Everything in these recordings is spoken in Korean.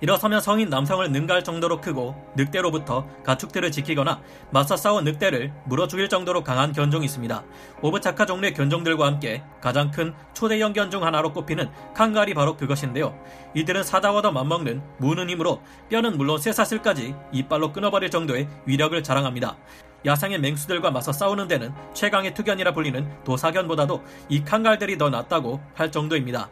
일어서면 성인 남성을 능가할 정도로 크고 늑대로부터 가축들을 지키거나 맞서 싸운 늑대를 물어 죽일 정도로 강한 견종이 있습니다. 오브차카 종류의 견종들과 함께 가장 큰 초대형 견종 하나로 꼽히는 캉갈이 바로 그것인데요. 이들은 사자와도 맞먹는 무는 힘으로 뼈는 물론 쇠사슬까지 이빨로 끊어버릴 정도의 위력을 자랑합니다. 야상의 맹수들과 맞서 싸우는 데는 최강의 투견이라 불리는 도사견보다도 이 칸갈들이 더 낫다고 할 정도입니다.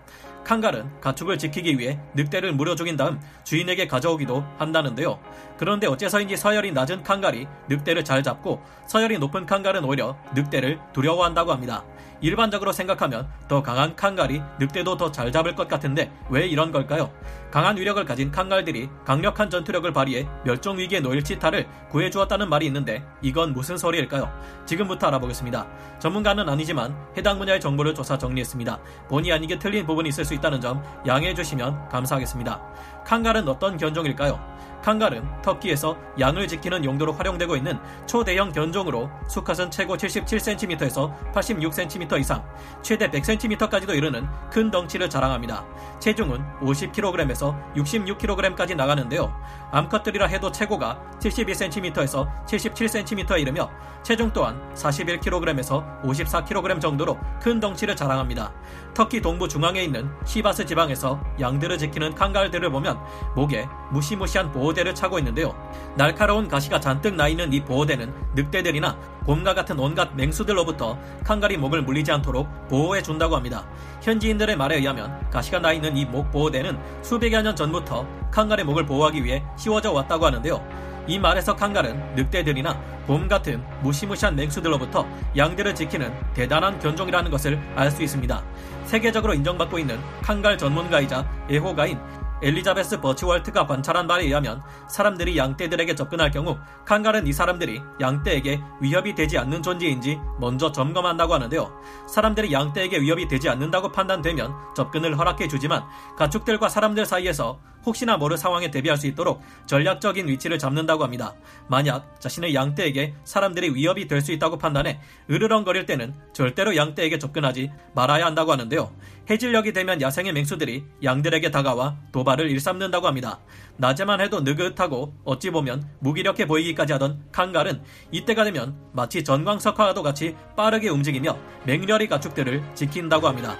칸갈은 가축을 지키기 위해 늑대를 물어 죽인 다음 주인에게 가져오기도 한다는데요. 그런데 어째서인지 서열이 낮은 칸갈이 늑대를 잘 잡고 서열이 높은 칸갈은 오히려 늑대를 두려워한다고 합니다. 일반적으로 생각하면 더 강한 칸갈이 늑대도 더 잘 잡을 것 같은데 왜 이런 걸까요? 강한 위력을 가진 칸갈들이 강력한 전투력을 발휘해 멸종 위기에 놓일 치타를 구해주었다는 말이 있는데 이건 무슨 소리일까요? 지금부터 알아보겠습니다. 전문가는 아니지만 해당 분야의 정보를 조사 정리했습니다. 본의 아니게 틀린 부분이 있을 수 있다는 점 양해해 주시면 감사하겠습니다. 칸갈은 어떤 견종일까요? 칸갈은 터키에서 양을 지키는 용도로 활용되고 있는 초대형 견종으로 수컷은 최고 77cm에서 86cm 이상, 최대 100cm까지도 이르는 큰 덩치를 자랑합니다. 체중은 50kg에서 66kg까지 나가는데요. 암컷들이라 해도 최고가 72cm에서 77cm에 이르며 체중 또한 41kg에서 54kg 정도로 큰 덩치를 자랑합니다. 터키 동부 중앙에 있는 시바스 지방에서 양들을 지키는 칸갈들을 보면 목에 무시무시한 보호 대를 차고 있는데요. 날카로운 가시가 잔뜩 나 있는 이 보호대는 늑대들이나 곰과 같은 온갖 맹수들로부터 칸갈이 목을 물리지 않도록 보호해 준다고 합니다. 현지인들의 말에 의하면 가시가 나 있는 이 목 보호대는 수백여 년 전부터 칸갈의 목을 보호하기 위해 씌워져 왔다고 하는데요. 이 말에서 칸갈은 늑대들이나 곰 같은 무시무시한 맹수들로부터 양들을 지키는 대단한 견종이라는 것을 알 수 있습니다. 세계적으로 인정받고 있는 칸갈 전문가이자 애호가인 엘리자베스 버치월트가 관찰한 바에 의하면 사람들이 양떼들에게 접근할 경우 칸갈은 이 사람들이 양떼에게 위협이 되지 않는 존재인지 먼저 점검한다고 하는데요. 사람들이 양떼에게 위협이 되지 않는다고 판단되면 접근을 허락해 주지만 가축들과 사람들 사이에서 혹시나 모를 상황에 대비할 수 있도록 전략적인 위치를 잡는다고 합니다. 만약 자신의 양떼에게 사람들이 위협이 될 수 있다고 판단해 으르렁거릴 때는 절대로 양떼에게 접근하지 말아야 한다고 하는데요. 해질녘이 되면 야생의 맹수들이 양들에게 다가와 도발을 일삼는다고 합니다. 낮에만 해도 느긋하고 어찌 보면 무기력해 보이기까지 하던 칸갈은 이때가 되면 마치 전광석화와도 같이 빠르게 움직이며 맹렬히 가축들을 지킨다고 합니다.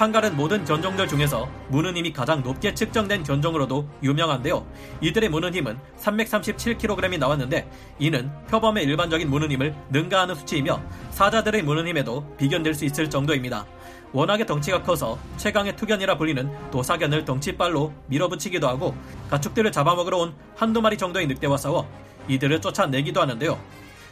칸갈은 모든 견종들 중에서 무는 힘이 가장 높게 측정된 견종으로도 유명한데요. 이들의 무는 힘은 337kg이 나왔는데 이는 표범의 일반적인 무는 힘을 능가하는 수치이며 사자들의 무는 힘에도 비견될 수 있을 정도입니다. 워낙에 덩치가 커서 최강의 투견이라 불리는 도사견을 덩치발로 밀어붙이기도 하고 가축들을 잡아먹으러 온 한두 마리 정도의 늑대와 싸워 이들을 쫓아내기도 하는데요.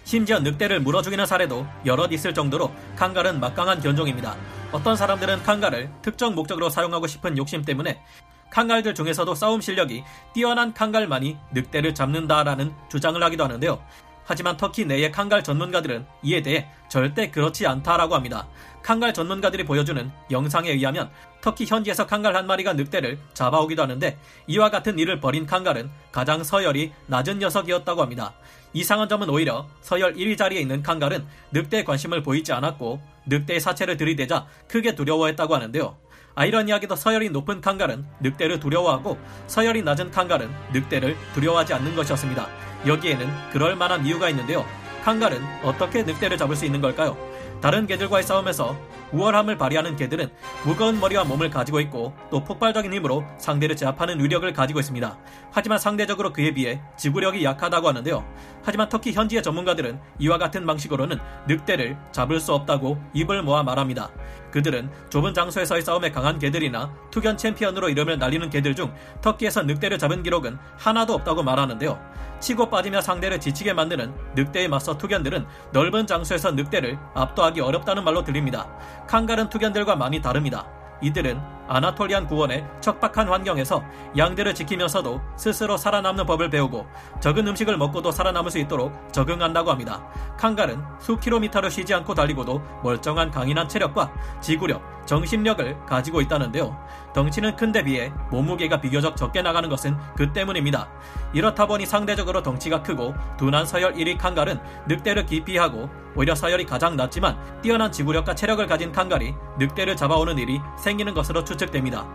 심지어 늑대를 물어 죽이는 사례도 여럿 있을 정도로 칸갈은 막강한 견종입니다. 어떤 사람들은 칸갈을 특정 목적으로 사용하고 싶은 욕심 때문에 칸갈들 중에서도 싸움 실력이 뛰어난 칸갈만이 늑대를 잡는다라는 주장을 하기도 하는데요. 하지만 터키 내의 칸갈 전문가들은 이에 대해 절대 그렇지 않다라고 합니다. 칸갈 전문가들이 보여주는 영상에 의하면 터키 현지에서 칸갈 한 마리가 늑대를 잡아오기도 하는데 이와 같은 일을 벌인 칸갈은 가장 서열이 낮은 녀석이었다고 합니다. 이상한 점은 오히려 서열 1위 자리에 있는 칸갈은 늑대에 관심을 보이지 않았고 늑대의 사체를 들이대자 크게 두려워했다고 하는데요. 아이러니하게도 서열이 높은 칸갈은 늑대를 두려워하고 서열이 낮은 칸갈은 늑대를 두려워하지 않는 것이었습니다. 여기에는 그럴 만한 이유가 있는데요. 칸갈은 어떻게 늑대를 잡을 수 있는 걸까요? 다른 개들과의 싸움에서 우월함을 발휘하는 개들은 무거운 머리와 몸을 가지고 있고 또 폭발적인 힘으로 상대를 제압하는 위력을 가지고 있습니다. 하지만 상대적으로 그에 비해 지구력이 약하다고 하는데요. 하지만 터키 현지의 전문가들은 이와 같은 방식으로는 늑대를 잡을 수 없다고 입을 모아 말합니다. 그들은 좁은 장소에서의 싸움에 강한 개들이나 투견 챔피언으로 이름을 날리는 개들 중 터키에서 늑대를 잡은 기록은 하나도 없다고 말하는데요. 치고 빠지며 상대를 지치게 만드는 늑대에 맞서 투견들은 넓은 장소에서 늑대를 압도하기 어렵다는 말로 들립니다. 칸갈은 투견들과 많이 다릅니다. 이들은 아나톨리안 구원의 척박한 환경에서 양들을 지키면서도 스스로 살아남는 법을 배우고 적은 음식을 먹고도 살아남을 수 있도록 적응한다고 합니다. 칸갈은 수 킬로미터를 쉬지 않고 달리고도 멀쩡한 강인한 체력과 지구력, 정신력을 가지고 있다는데요. 덩치는 큰데 비해 몸무게가 비교적 적게 나가는 것은 그 때문입니다. 이렇다 보니 상대적으로 덩치가 크고 둔한 서열 1위 칸갈은 늑대를 기피하고 오히려 서열이 가장 낮지만 뛰어난 지구력과 체력을 가진 칸갈이 늑대를 잡아오는 일이 생기는 것으로 추측 됩니다.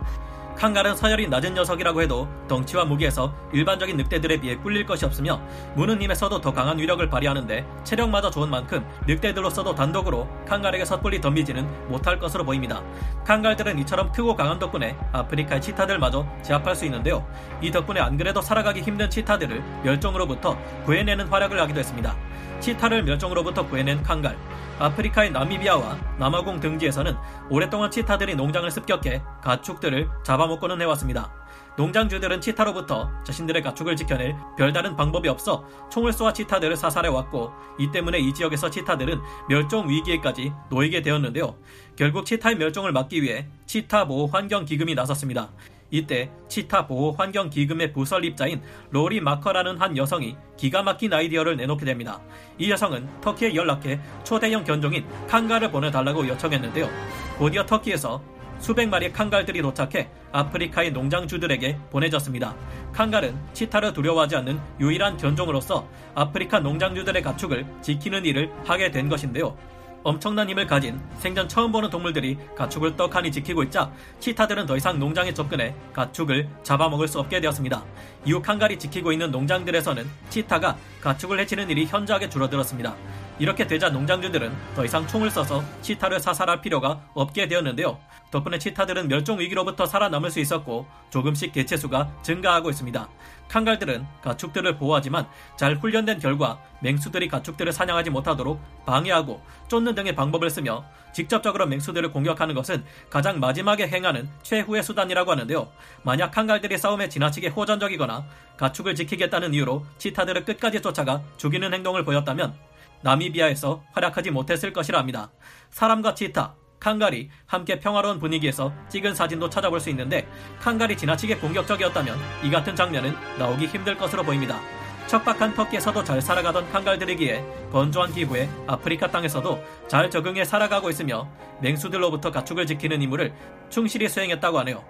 칸갈은 서열이 낮은 녀석이라고 해도 덩치와 무게에서 일반적인 늑대들에 비해 꿀릴 것이 없으며 무는 힘에서도 더 강한 위력을 발휘하는데 체력마저 좋은 만큼 늑대들로서도 단독으로 칸갈에게 섣불리 덤비지는 못할 것으로 보입니다. 칸갈들은 이처럼 크고 강한 덕분에 아프리카의 치타들마저 제압할 수 있는데요. 이 덕분에 안 그래도 살아가기 힘든 치타들을 멸종으로부터 구해내는 활약을 하기도 했습니다. 치타를 멸종으로부터 구해낸 칸갈. 아프리카의 나미비아와 남아공 등지에서는 오랫동안 치타들이 농장을 습격해 가축들을 잡아먹고는 해왔습니다. 농장주들은 치타로부터 자신들의 가축을 지켜낼 별다른 방법이 없어 총을 쏘아 치타들을 사살해왔고 이 때문에 이 지역에서 치타들은 멸종 위기에까지 놓이게 되었는데요. 결국 치타의 멸종을 막기 위해 치타 보호 환경 기금이 나섰습니다. 이때 치타 보호 환경 기금의 부설입자인 로리 마커라는 한 여성이 기가 막힌 아이디어를 내놓게 됩니다. 이 여성은 터키에 연락해 초대형 견종인 칸갈을 보내달라고 요청했는데요. 곧이어 터키에서 수백 마리의 칸갈들이 도착해 아프리카의 농장주들에게 보내졌습니다. 칸갈은 치타를 두려워하지 않는 유일한 견종으로서 아프리카 농장주들의 가축을 지키는 일을 하게 된 것인데요. 엄청난 힘을 가진 생전 처음 보는 동물들이 가축을 떡하니 지키고 있자 치타들은 더 이상 농장에 접근해 가축을 잡아먹을 수 없게 되었습니다. 이후 칸갈이 지키고 있는 농장들에서는 치타가 가축을 해치는 일이 현저하게 줄어들었습니다. 이렇게 되자 농장주들은 더 이상 총을 써서 치타를 사살할 필요가 없게 되었는데요. 덕분에 치타들은 멸종 위기로부터 살아남을 수 있었고 조금씩 개체수가 증가하고 있습니다. 칸갈들은 가축들을 보호하지만 잘 훈련된 결과 맹수들이 가축들을 사냥하지 못하도록 방해하고 쫓는 등의 방법을 쓰며 직접적으로 맹수들을 공격하는 것은 가장 마지막에 행하는 최후의 수단이라고 하는데요. 만약 칸갈들이 싸움에 지나치게 호전적이거나 가축을 지키겠다는 이유로 치타들을 끝까지 쫓아가 죽이는 행동을 보였다면 나미비아에서 활약하지 못했을 것이라 합니다. 사람과 치타, 칸갈이 함께 평화로운 분위기에서 찍은 사진도 찾아볼 수 있는데 칸갈이 지나치게 공격적이었다면 이 같은 장면은 나오기 힘들 것으로 보입니다. 척박한 터키에서도 잘 살아가던 칸갈들이기에 건조한 기후에 아프리카 땅에서도 잘 적응해 살아가고 있으며 맹수들로부터 가축을 지키는 임무를 충실히 수행했다고 하네요.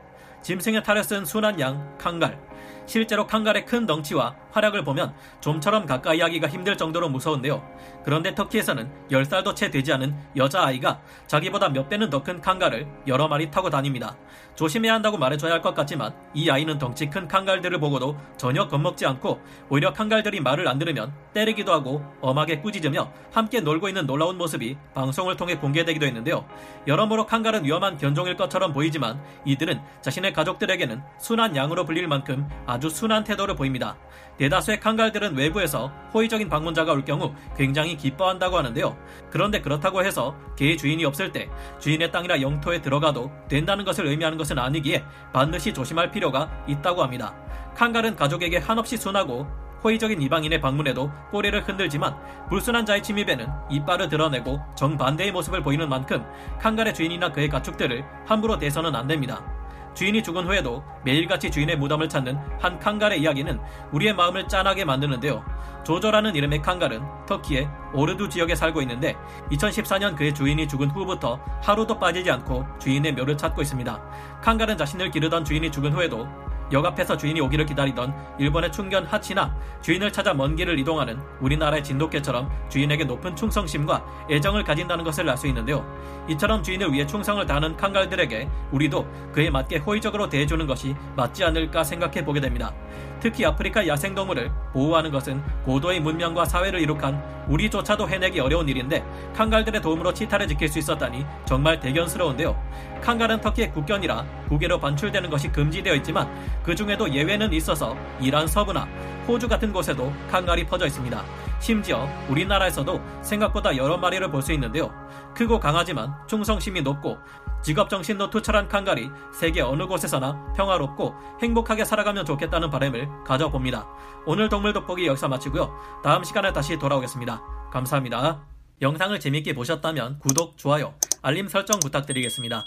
짐승의 탈을 쓴 순한 양 칸갈. 실제로 칸갈의 큰 덩치와 활약을 보면 좀처럼 가까이 하기가 힘들 정도로 무서운데요. 그런데 터키에서는 10살도 채 되지 않은 여자아이가 자기보다 몇 배는 더 큰 칸갈을 여러 마리 타고 다닙니다. 조심해야 한다고 말해줘야 할 것 같지만 이 아이는 덩치 큰 칸갈들을 보고도 전혀 겁먹지 않고 오히려 칸갈들이 말을 안 들으면 때리기도 하고 엄하게 꾸짖으며 함께 놀고 있는 놀라운 모습이 방송을 통해 공개되기도 했는데요. 여러모로 칸갈은 위험한 견종일 것처럼 보이지만 이들은 자신의 가족들에게는 순한 양으로 불릴 만큼 아주 순한 태도를 보입니다. 대다수의 칸갈들은 외부에서 호의적인 방문자가 올 경우 굉장히 기뻐한다고 하는데요. 그런데 그렇다고 해서 개의 주인이 없을 때 주인의 땅이나 영토에 들어가도 된다는 것을 의미하는 것은 아니기에 반드시 조심할 필요가 있다고 합니다. 칸갈은 가족에게 한없이 순하고 호의적인 이방인의 방문에도 꼬리를 흔들지만 불순한 자의 침입에는 이빨을 드러내고 정반대의 모습을 보이는 만큼 칸갈의 주인이나 그의 가축들을 함부로 대서는 안 됩니다. 주인이 죽은 후에도 매일같이 주인의 무덤을 찾는 한 칸갈의 이야기는 우리의 마음을 짠하게 만드는데요. 조조라는 이름의 칸갈은 터키의 오르두 지역에 살고 있는데 2014년 그의 주인이 죽은 후부터 하루도 빠지지 않고 주인의 묘를 찾고 있습니다. 칸갈은 자신을 기르던 주인이 죽은 후에도 역 앞에서 주인이 오기를 기다리던 일본의 충견 하치나 주인을 찾아 먼 길을 이동하는 우리나라의 진돗개처럼 주인에게 높은 충성심과 애정을 가진다는 것을 알 수 있는데요. 이처럼 주인을 위해 충성을 다하는 칸갈들에게 우리도 그에 맞게 호의적으로 대해주는 것이 맞지 않을까 생각해 보게 됩니다. 특히 아프리카 야생동물을 보호하는 것은 고도의 문명과 사회를 이룩한 우리조차도 해내기 어려운 일인데 칸갈들의 도움으로 치타를 지킬 수 있었다니 정말 대견스러운데요. 칸갈은 터키의 국견이라 국외로 반출되는 것이 금지되어 있지만 그 중에도 예외는 있어서 이란 서부나 호주 같은 곳에도 칸갈이 퍼져 있습니다. 심지어 우리나라에서도 생각보다 여러 마리를 볼 수 있는데요. 크고 강하지만 충성심이 높고 직업 정신도 투철한 칸갈이 세계 어느 곳에서나 평화롭고 행복하게 살아가면 좋겠다는 바람을 가져봅니다. 오늘 동물 돋보기 여기서 마치고요. 다음 시간에 다시 돌아오겠습니다. 감사합니다. 영상을 재밌게 보셨다면 구독, 좋아요, 알림 설정 부탁드리겠습니다.